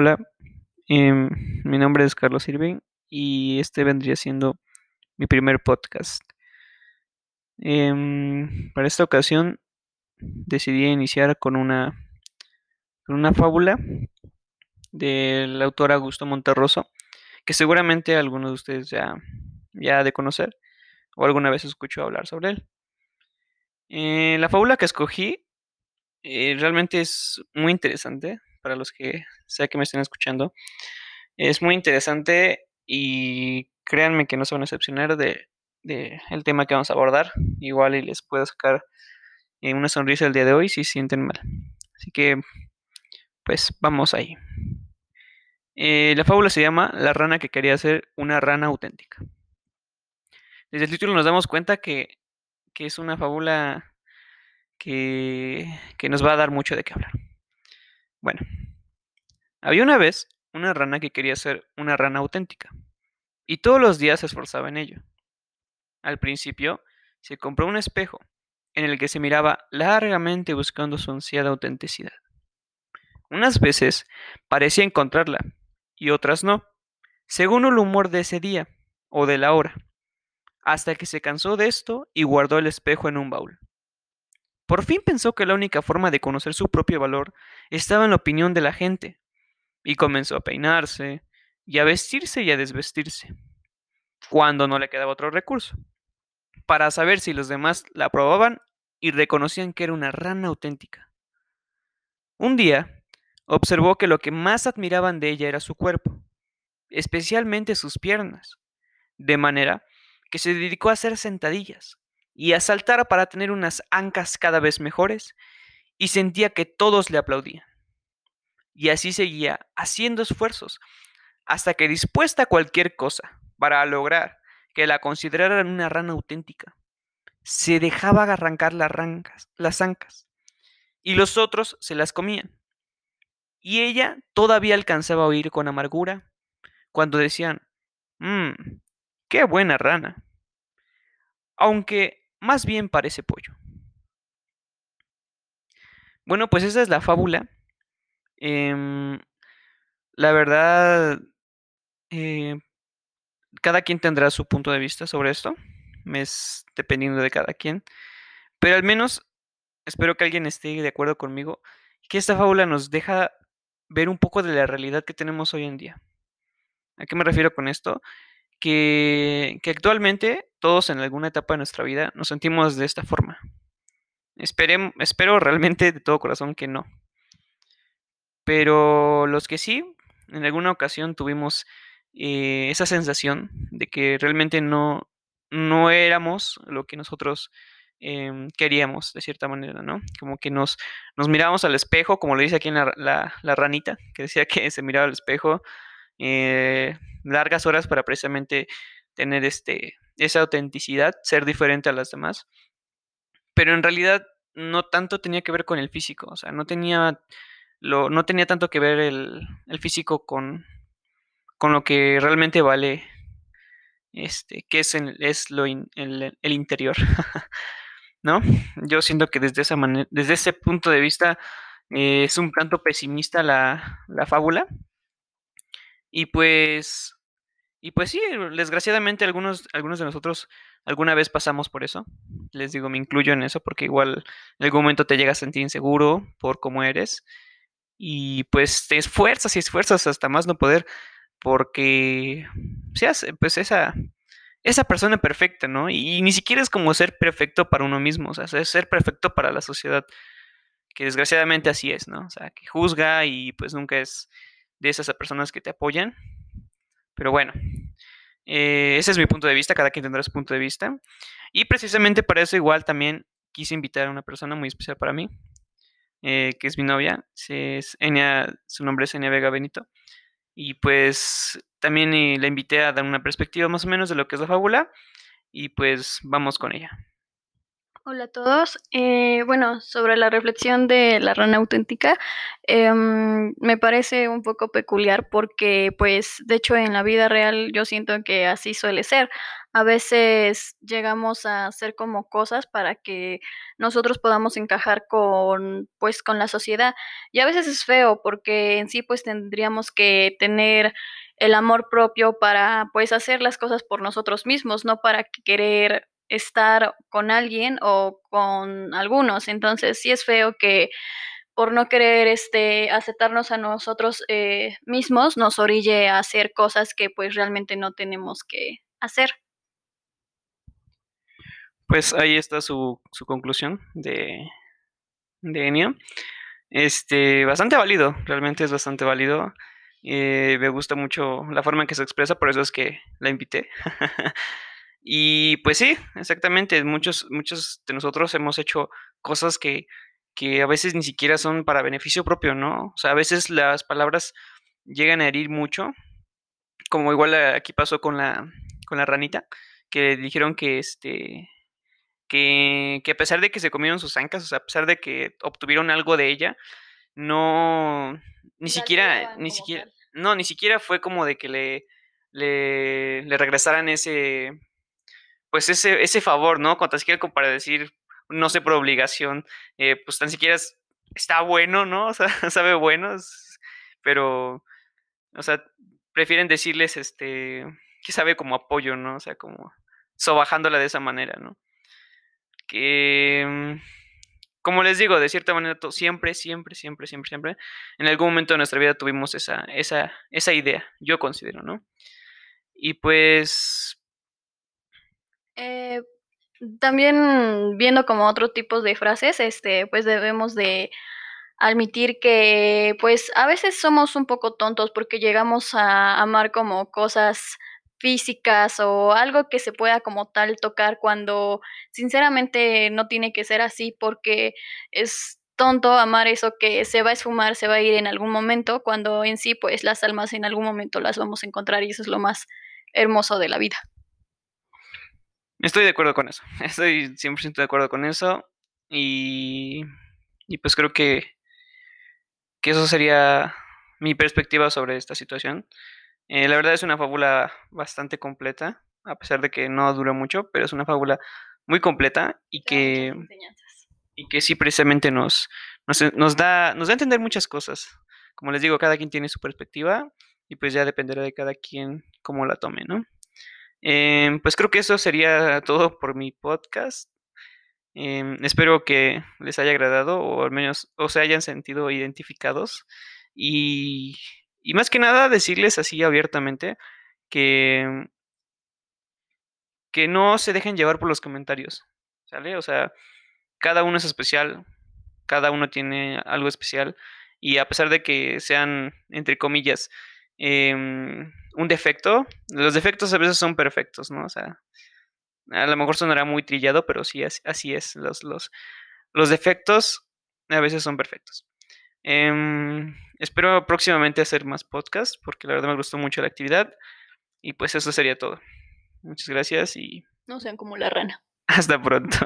Hola, em, mi nombre es Carlos Irving y este vendría siendo mi primer podcast. Em, para esta ocasión decidí iniciar con una, con una fábula del autor Augusto Monterroso, que seguramente algunos de ustedes ya, ya ha de conocer o alguna vez escuchó hablar sobre él. Eh, la fábula que escogí eh, realmente es muy interesante para los que sea que me estén escuchando. Es muy interesante y créanme que no se van a decepcionar de, el tema que vamos a abordar. Igual y les puedo sacar eh, una sonrisa el día de hoy si sienten mal. Así que, pues vamos ahí. Eh, la fábula se llama La rana que quería ser una rana auténtica. Desde el título nos damos cuenta que, que es una fábula que, que nos va a dar mucho de qué hablar. Bueno, había una vez una rana que quería ser una rana auténtica, y todos los días se esforzaba en ello. Al principio, se compró un espejo, en el que se miraba largamente buscando su ansiada autenticidad. Unas veces parecía encontrarla, y otras no, según el humor de ese día o de la hora, hasta que se cansó de esto y guardó el espejo en un baúl. Por fin pensó que la única forma de conocer su propio valor estaba en la opinión de la gente, y comenzó a peinarse, y a vestirse y a desvestirse, cuando no le quedaba otro recurso, para saber si los demás la aprobaban y reconocían que era una rana auténtica. Un día, observó que lo que más admiraban de ella era su cuerpo, especialmente sus piernas, de manera que se dedicó a hacer sentadillas, y a saltar para tener unas ancas cada vez mejores, y sentía que todos le aplaudían. Y así seguía haciendo esfuerzos, hasta que dispuesta a cualquier cosa para lograr que la consideraran una rana auténtica, se dejaba arrancar las, las ancas, y los otros se las comían. Y ella todavía alcanzaba a oír con amargura cuando decían, mmm, qué buena rana. Aunque más bien parece pollo. Bueno, pues esa es la fábula. Em, la verdad, eh, cada quien tendrá su punto de vista sobre esto. Es dependiendo de cada quien. Pero al menos espero que alguien esté de acuerdo conmigo. Que esta fábula nos deja ver un poco de la realidad que tenemos hoy en día. ¿A qué me refiero con esto? Que, actualmente todos en alguna etapa de nuestra vida nos sentimos de esta forma. espero realmente de todo corazón que no. Pero los que sí, en alguna ocasión tuvimos eh, esa sensación de que realmente no, no éramos lo que nosotros em, queríamos, de cierta manera, ¿no? Como que nos, nos mirábamos al espejo, como lo dice aquí en la, la ranita, que decía que se miraba al espejo eh, largas horas para precisamente tener este, esa autenticidad, ser diferente a las demás. Pero en realidad no tanto tenía que ver con el físico, o sea, no tenía, lo, no tenía tanto que ver el, físico con, con lo que realmente vale, este, que es, es lo el, interior. ¿No? Yo siento que desde, esa manera, desde ese punto de vista eh, es un tanto pesimista la, la fábula, y pues, y pues sí, desgraciadamente algunos, algunos de nosotros alguna vez pasamos por eso. Les digo, me incluyo en eso porque igual en algún momento te llegas a sentir inseguro por cómo eres. Y pues te esfuerzas y esfuerzas hasta más no poder porque seas pues esa, esa persona perfecta, ¿no? Y, ni siquiera es como ser perfecto para uno mismo, o sea, es ser perfecto para la sociedad, que desgraciadamente así es, ¿no? O sea, que juzga y pues nunca es de esas personas que te apoyan. Pero bueno, eh, ese es mi punto de vista, cada quien tendrá su punto de vista. Y precisamente para eso igual también quise invitar a una persona muy especial para mí, eh, que es mi novia, es su nombre es Enia Vega Benito. Y pues también eh, la invité a dar una perspectiva más o menos de lo que es la fábula. Y pues vamos con ella. Hola a todos. Eh, bueno, sobre la reflexión de la rana auténtica, em, me parece un poco peculiar porque, pues, de hecho, en la vida real yo siento que así suele ser. a veces llegamos a hacer como cosas para que nosotros podamos encajar con, pues, con la sociedad. Y a veces es feo porque en sí, pues, tendríamos que tener el amor propio para, pues, hacer las cosas por nosotros mismos, no para querer estar con alguien o con algunos. Entonces, sí es feo que por no querer este, aceptarnos a nosotros eh, mismos, nos orille a hacer cosas que pues realmente no tenemos que hacer. Pues ahí está su, su conclusión de, de Enya. Este, bastante válido, realmente es bastante válido. Eh, me gusta mucho la forma en que se expresa, por eso es que la invité. y pues sí, exactamente, muchos, muchos de nosotros hemos hecho cosas que que a veces ni siquiera son para beneficio propio, ¿no? O sea, a veces las palabras llegan a herir mucho, como igual aquí pasó con la, con la ranita, que dijeron que este que, que, a pesar de que se comieron sus ancas, o sea, a pesar de que obtuvieron algo de ella, no, ni siquiera, ni siquiera, no, ni siquiera fue como de que le, le, le regresaran ese, pues ese, ese favor, ¿no? Cuando siquiera como para decir, no sé por obligación, eh, pues tan siquiera está bueno, ¿no? O sea, sabe bueno, pero, o sea, prefieren decirles, este, que sabe como apoyo, ¿no? O sea, como sobajándola de esa manera, ¿no? Que, mm, como les digo, de cierta manera, siempre, siempre, siempre, siempre, siempre, en algún momento de nuestra vida tuvimos esa, esa, esa idea, yo considero, ¿no? Y pues... Eh, también viendo como otro tipo de frases, este, pues debemos de admitir que pues a veces somos un poco tontos porque llegamos a amar como cosas físicas o algo que se pueda como tal tocar cuando sinceramente no tiene que ser así porque es tonto amar eso que se va a esfumar, se va a ir en algún momento, cuando en sí pues las almas en algún momento las vamos a encontrar y eso es lo más hermoso de la vida. Estoy de acuerdo con eso. Estoy 100% de acuerdo con eso. Y, y pues creo que, que eso sería mi perspectiva sobre esta situación. Eh, la verdad es una fábula bastante completa, a pesar de que no dura mucho, pero es una fábula muy completa y que, y que sí precisamente nos, nos, nos, da, nos da a entender muchas cosas. Como les digo, cada quien tiene su perspectiva y pues ya dependerá de cada quien cómo la tome, ¿no? Eh, pues creo que eso sería todo por mi podcast. Eh, espero que les haya agradado o al menos o se hayan sentido identificados. Y, y más que nada decirles así abiertamente que, que no se dejen llevar por los comentarios. ¿Sale? O sea, cada uno es especial, cada uno tiene algo especial. Y a pesar de que sean, entre comillas, eh, un defecto, los defectos a veces son perfectos, ¿no? O sea, a lo mejor sonará muy trillado, pero sí, así, es. Los, los, los defectos a veces son perfectos. Eh, espero próximamente hacer más podcasts, porque la verdad me gustó mucho la actividad. Y pues eso sería todo. Muchas gracias y... No sean como la rana. Hasta pronto.